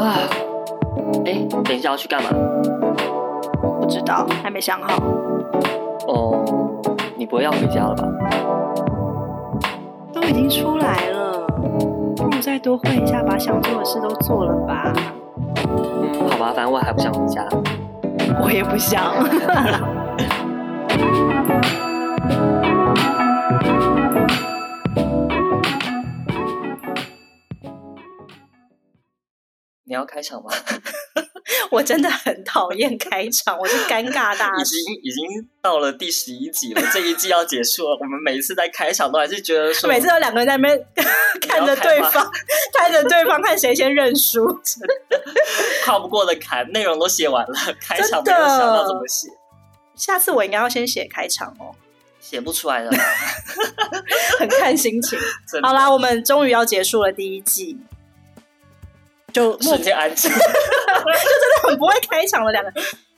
啊，哎，等一下要去干嘛？不知道，还没想好。哦，你不会要回家了吧？都已经出来了，不如再多混一下，把想做的事都做了吧。嗯，好吧，反正我还不想回家。我也不想。要开场吗？我真的很讨厌开场，我是尴尬大师。已经已经到了第十一集了，这一季要结束了。我们每一次在开场都还是觉得说，每次有两个人在那边 看着对方，看着对方，看谁先认输，跨不过的坎。内容都写完了，开场没有想到怎么写。下次我应该要先写开场哦，写不出来了，很看心情。好啦，我们终于要结束了第一季。就 瞬间安静，就真的很不会开场了两个，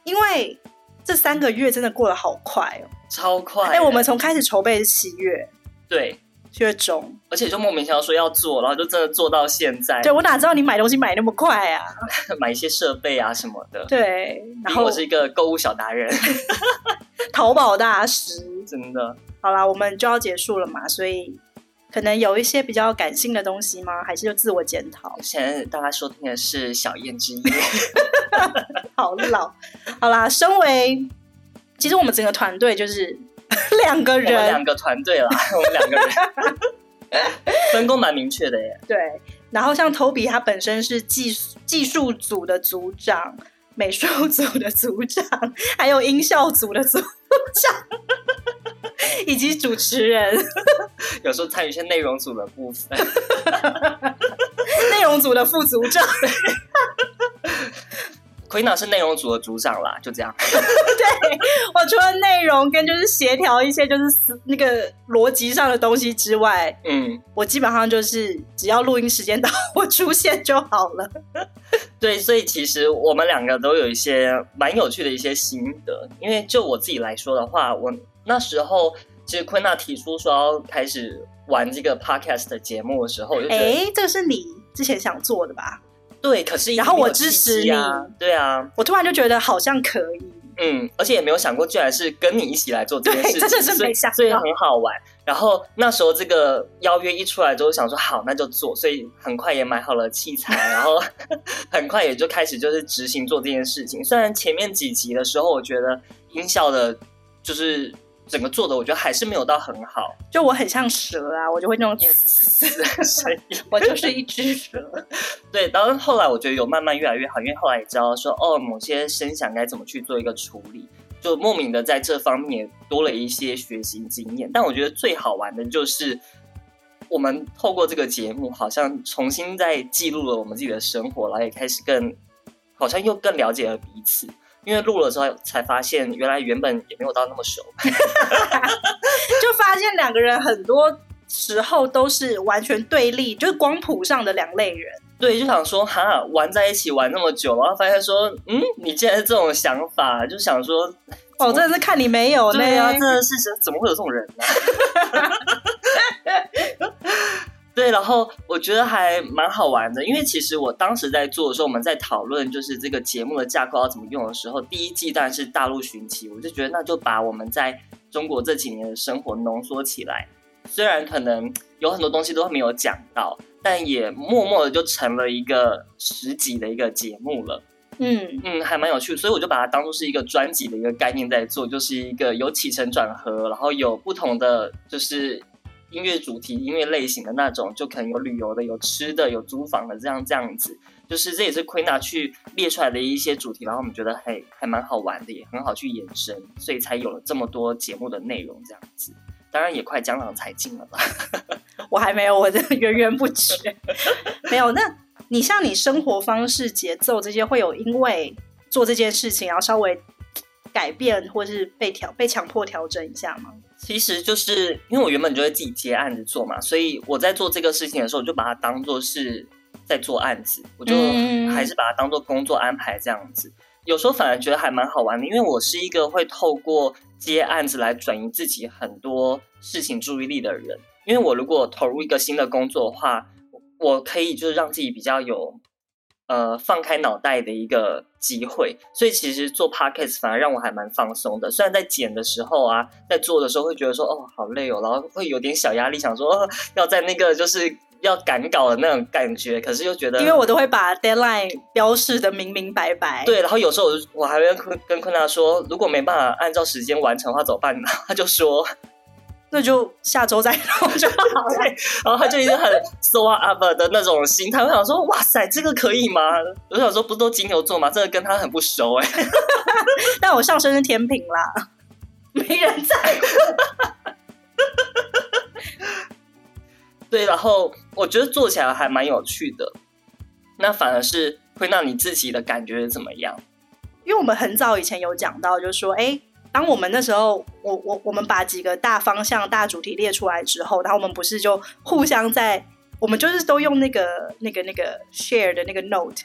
因为这三个月真的过得好快哦，超快！哎、欸，我们从开始筹备是七月，对，七月中，而且就莫名其妙说要做，然后就真的做到现在。对，我哪知道你买东西买那么快啊？买一些设备啊什么的。对，然后我是一个购物小达人，淘宝大师，真的。好啦，我们就要结束了嘛，所以。可能有一些比较感性的东西吗？还是就自我检讨？现在大家收听的是小燕之夜 好老。好啦，身为其实我们整个团队就是 两个人，两个团队啦，我们两个人分工蛮明确的耶。对，然后像 Toby 他本身是技技术组的组长、美术组的组长，还有音效组的组长。以及主持人，有时候参与一些内容组的部分，内容组的副组长，Queena 是内容组的组长啦，就这样。对，我除了内容跟就是协调一些就是那个逻辑上的东西之外，嗯，我基本上就是只要录音时间到，我出现就好了。对，所以其实我们两个都有一些蛮有趣的一些心得，因为就我自己来说的话，我。那时候，其实昆娜提出说要开始玩这个 podcast 的节目的时候，哎，这个是你之前想做的吧？对，可是然后我支持你，对啊，我突然就觉得好像可以，嗯，而且也没有想过，居然是跟你一起来做这件事情，真的是没想到，所以很好玩。然后那时候这个邀约一出来之后，想说好，那就做，所以很快也买好了器材，然后 很快也就开始就是执行做这件事情。虽然前面几集的时候，我觉得音效的，就是。整个做的我觉得还是没有到很好，就我很像蛇啊，我就会那种声音，我就是一只蛇。对，然后后来我觉得有慢慢越来越好，因为后来也知道说哦，某些声响该怎么去做一个处理，就莫名的在这方面也多了一些学习经验。但我觉得最好玩的就是我们透过这个节目，好像重新在记录了我们自己的生活，然后也开始更好像又更了解了彼此。因为录了之后才发现，原来原本也没有到那么熟，就发现两个人很多时候都是完全对立，就是光谱上的两类人。对，就想说哈，玩在一起玩那么久，然后发现说，嗯，你竟然是这种想法，就想说，哦，真的是看你没有呢，对啊，真的是怎么会有这种人呢？对，然后我觉得还蛮好玩的，因为其实我当时在做的时候，我们在讨论就是这个节目的架构要怎么用的时候，第一季当然是大陆寻奇，我就觉得那就把我们在中国这几年的生活浓缩起来，虽然可能有很多东西都没有讲到，但也默默的就成了一个十集的一个节目了。嗯嗯，还蛮有趣，所以我就把它当做是一个专辑的一个概念在做，就是一个有起承转合，然后有不同的就是。音乐主题、音乐类型的那种，就可能有旅游的、有吃的、有租房的，这样这样子，就是这也是 Queen 去列出来的一些主题，然后我们觉得还还蛮好玩的，也很好去延伸，所以才有了这么多节目的内容这样子。当然也快江郎才尽了吧？我还没有，我这源源不绝。没有，那你像你生活方式、节奏这些，会有因为做这件事情，然后稍微改变，或是被调、被强迫调整一下吗？其实就是因为我原本就会自己接案子做嘛，所以我在做这个事情的时候，我就把它当做是在做案子，我就还是把它当做工作安排这样子。有时候反而觉得还蛮好玩的，因为我是一个会透过接案子来转移自己很多事情注意力的人。因为我如果投入一个新的工作的话，我可以就是让自己比较有呃放开脑袋的一个机会。所以其实做 podcast 反而让我还蛮放松的。虽然在剪的时候啊，在做的时候会觉得说哦好累哦，然后会有点小压力，想说、哦、要在那个就是。要赶稿的那种感觉，可是又觉得，因为我都会把 deadline 标示的明明白白。对，然后有时候我我还会跟跟坤娜说，如果没办法按照时间完成的话，怎么办呢？他就说，那就下周再弄就 好了。然后他就一直很 so up 的那种心态。我想说，哇塞，这个可以吗？我想说，不是都金牛座吗？这个跟他很不熟哎。但我上升是天平啦，没人在乎。对，然后我觉得做起来还蛮有趣的。那反而是会让你自己的感觉怎么样？因为我们很早以前有讲到，就是说，哎，当我们那时候，我我我们把几个大方向、大主题列出来之后，然后我们不是就互相在，我们就是都用那个那个那个 share 的那个 note。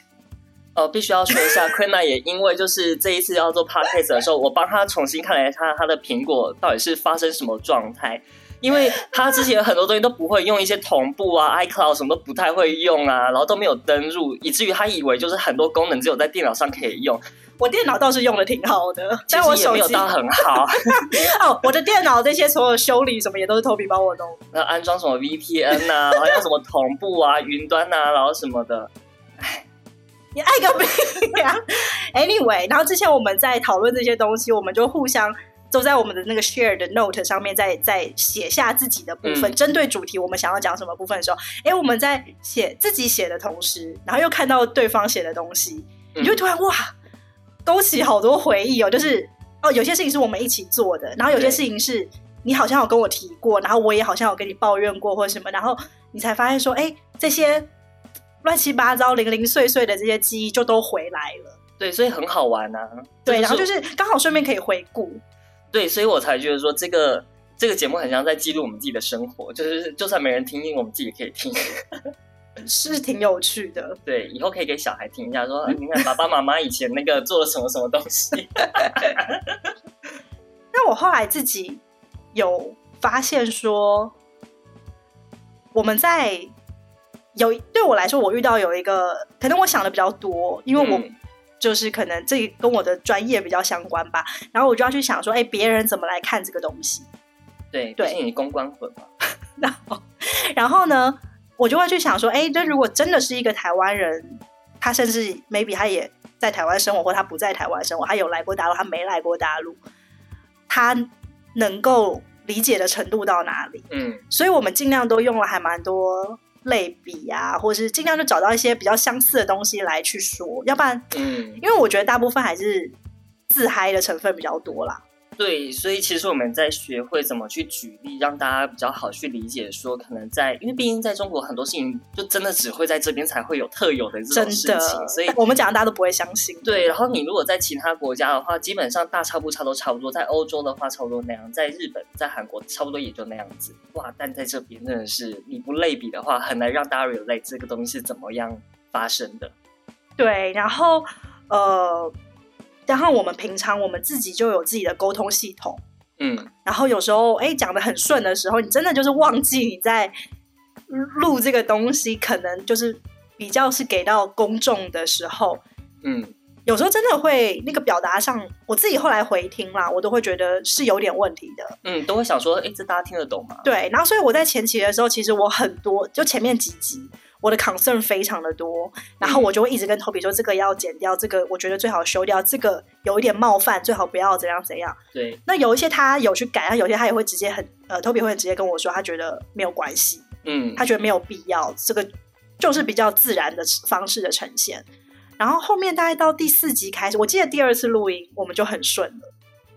哦，必须要说一下，Queena 也因为就是这一次要做 podcast 的时候，我帮他重新看了一下他的苹果到底是发生什么状态。因为他之前很多东西都不会用，一些同步啊、iCloud 什么都不太会用啊，然后都没有登入，以至于他以为就是很多功能只有在电脑上可以用。我电脑倒是用的挺好的，但我手机没有到很好。哦，我的电脑这些所有修理什么也都是 Toby 帮我弄。那安装什么 VPN 啊，好像什么同步啊、云端啊，然后什么的。哎，你爱个屁呀！Anyway，然后之前我们在讨论这些东西，我们就互相。都在我们的那个 share 的 note 上面，在在写下自己的部分，针、嗯、对主题我们想要讲什么部分的时候，哎，我们在写自己写的同时，然后又看到对方写的东西，你就突然哇，勾起好多回忆哦。就是哦，有些事情是我们一起做的，然后有些事情是你好像有跟我提过，然后我也好像有跟你抱怨过或者什么，然后你才发现说，哎，这些乱七八糟、零零碎碎的这些记忆就都回来了。对，所以很好玩啊。对，然后就是刚好顺便可以回顾。对，所以我才觉得说这个这个节目很像在记录我们自己的生活，就是就算没人听，我们自己也可以听，是挺有趣的。对，以后可以给小孩听一下，说你看爸爸妈妈以前那个做了什么什么东西。那我后来自己有发现说，我们在有对我来说，我遇到有一个可能我想的比较多，因为我。嗯就是可能这跟我的专业比较相关吧，然后我就要去想说，哎，别人怎么来看这个东西？对，对，毕竟你公关混嘛。然后，然后呢，我就会去想说，哎，这如果真的是一个台湾人，他甚至 maybe 他也在台湾生活，或他不在台湾生活，他有来过大陆，他没来过大陆，他能够理解的程度到哪里？嗯，所以我们尽量都用了还蛮多。类比啊，或是尽量就找到一些比较相似的东西来去说，要不然，嗯，因为我觉得大部分还是自嗨的成分比较多啦。对，所以其实我们在学会怎么去举例，让大家比较好去理解。说可能在，因为毕竟在中国很多事情就真的只会在这边才会有特有的这种事情，所以我们讲大家都不会相信。对，然后你如果在其他国家的话，基本上大差不差都差不多。在欧洲的话，差不多那样；在日本、在韩国，差不多也就那样子。哇，但在这边真的是你不类比的话，很难让大家 relate 这个东西是怎么样发生的。对，然后呃。然后我们平常我们自己就有自己的沟通系统，嗯，然后有时候哎讲得很顺的时候，你真的就是忘记你在录这个东西，可能就是比较是给到公众的时候，嗯，有时候真的会那个表达上，我自己后来回听啦，我都会觉得是有点问题的，嗯，都会想说，哎，这大家听得懂吗？对，然后所以我在前期的时候，其实我很多就前面几集。我的 concern 非常的多，然后我就会一直跟 Toby 说，这个要剪掉，这个我觉得最好修掉，这个有一点冒犯，最好不要怎样怎样。对，那有一些他有去改，然后有些他也会直接很呃，Toby 会直接跟我说，他觉得没有关系，嗯，他觉得没有必要，这个就是比较自然的方式的呈现。然后后面大概到第四集开始，我记得第二次录音我们就很顺了。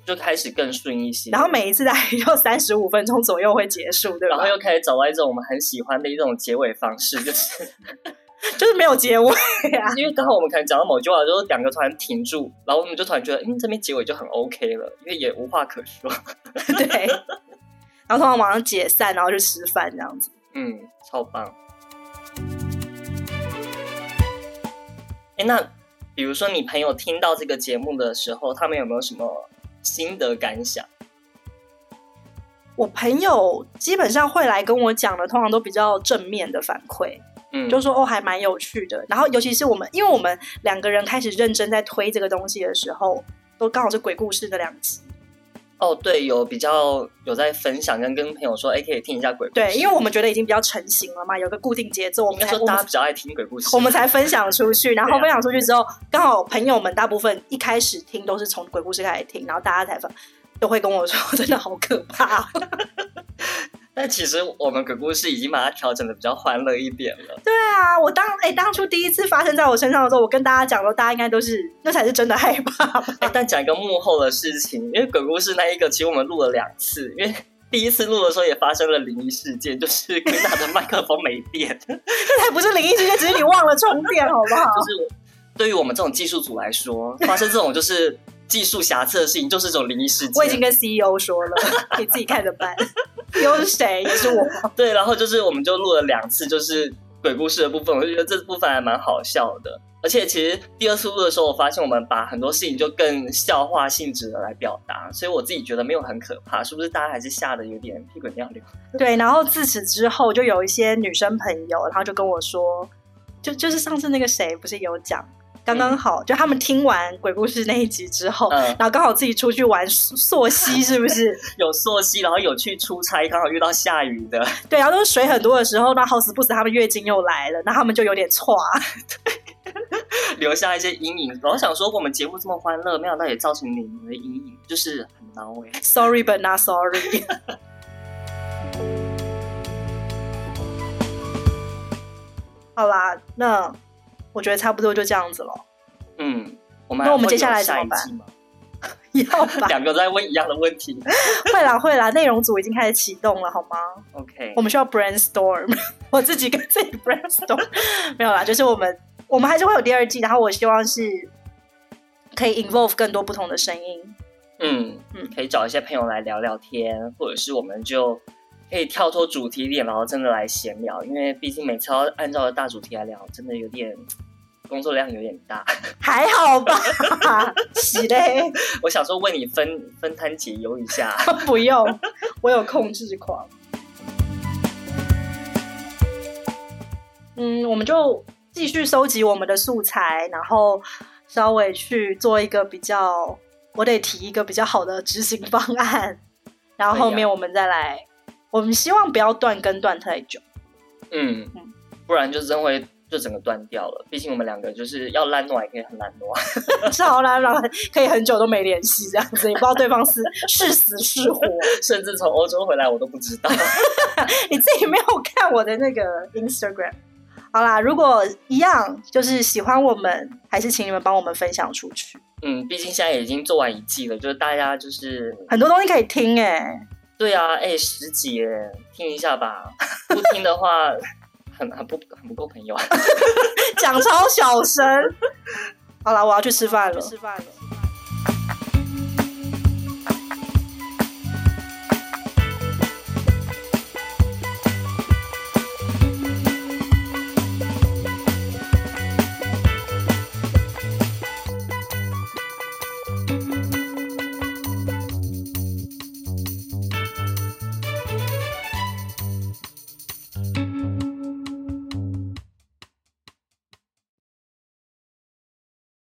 就开始更顺一些，然后每一次大概就三十五分钟左右会结束，对吧？然后又开始找到一种我们很喜欢的一种结尾方式，就是 就是没有结尾啊。因为刚好我们可能讲到某句话，就是两个突然停住，然后我们就突然觉得，嗯，这边结尾就很 OK 了，因为也无话可说。对。然后通常马上解散，然后去吃饭这样子。嗯，超棒。哎，那比如说你朋友听到这个节目的时候，他们有没有什么？心得感想，我朋友基本上会来跟我讲的，通常都比较正面的反馈。嗯，就说哦还蛮有趣的。然后尤其是我们，因为我们两个人开始认真在推这个东西的时候，都刚好是鬼故事的两集。哦，对，有比较有在分享，跟跟朋友说，哎，可以听一下鬼故事。对，因为我们觉得已经比较成型了嘛，有个固定节奏。我们说大家比较爱听鬼故事，我们才分享出去。然后分享出去之后，刚好朋友们大部分一开始听都是从鬼故事开始听，然后大家才分都会跟我说，真的好可怕。但其实我们鬼故事已经把它调整的比较欢乐一点了。对啊，我当哎当初第一次发生在我身上的时候，我跟大家讲了，大家应该都是那才是真的害怕。哎，但讲一个幕后的事情，因为鬼故事那一个，其实我们录了两次，因为第一次录的时候也发生了灵异事件，就是 Queena 的麦克风没电。这才不是灵异事件，只是你忘了充电，好不好？就是对于我们这种技术组来说，发生这种就是。技术瑕疵的事情就是这种灵异事件。我已经跟 CEO 说了，你自己看着办。又是谁？也是我。对，然后就是我们就录了两次，就是鬼故事的部分，我就觉得这部分还蛮好笑的。而且其实第二次录的时候，我发现我们把很多事情就更笑话性质的来表达，所以我自己觉得没有很可怕，是不是？大家还是吓得有点屁滚尿流。对，然后自此之后，就有一些女生朋友，然后就跟我说，就就是上次那个谁不是有讲。刚刚好，就他们听完鬼故事那一集之后，嗯、然后刚好自己出去玩溯溪，是不是？有溯溪，然后有去出差，刚好遇到下雨的。对，然后都是水很多的时候，那好死不死他们月经又来了，那他们就有点错，留下一些阴影。老想说，我们节目这么欢乐，没想到也造成你们的阴影，就是很恼哎。Sorry but not sorry。好啦，那。我觉得差不多就这样子了。嗯，我们那我们接下来怎么办？要吧，两个在问一样的问题。会啦会啦，内容组已经开始启动了，好吗？OK，我们需要 brainstorm，我自己跟自己 brainstorm。没有啦，就是我们我们还是会有第二季，然后我希望是可以 involve 更多不同的声音。嗯嗯，可以找一些朋友来聊聊天，或者是我们就。可以跳脱主题点，然后真的来闲聊，因为毕竟每次要按照大主题来聊，真的有点工作量有点大。还好吧，是嘞。我想说为你分分摊解忧一下，不用，我有控制狂。嗯，我们就继续收集我们的素材，然后稍微去做一个比较，我得提一个比较好的执行方案，然后后面我们再来。我们希望不要断更断太久，嗯，不然就真会就整个断掉了。毕竟我们两个就是要懒惰也可以很懒惰，超懒惰可以很久都没联系这样子，也不知道对方是是死是活，甚至从欧洲回来我都不知道。你自己没有看我的那个 Instagram？好啦，如果一样就是喜欢我们，还是请你们帮我们分享出去。嗯，毕竟现在已经做完一季了，就是大家就是很多东西可以听哎、欸。对啊，哎，十几耶，听一下吧。不听的话，很很不很不够朋友啊。讲超小声。好了，我要去吃饭了。去吃饭了。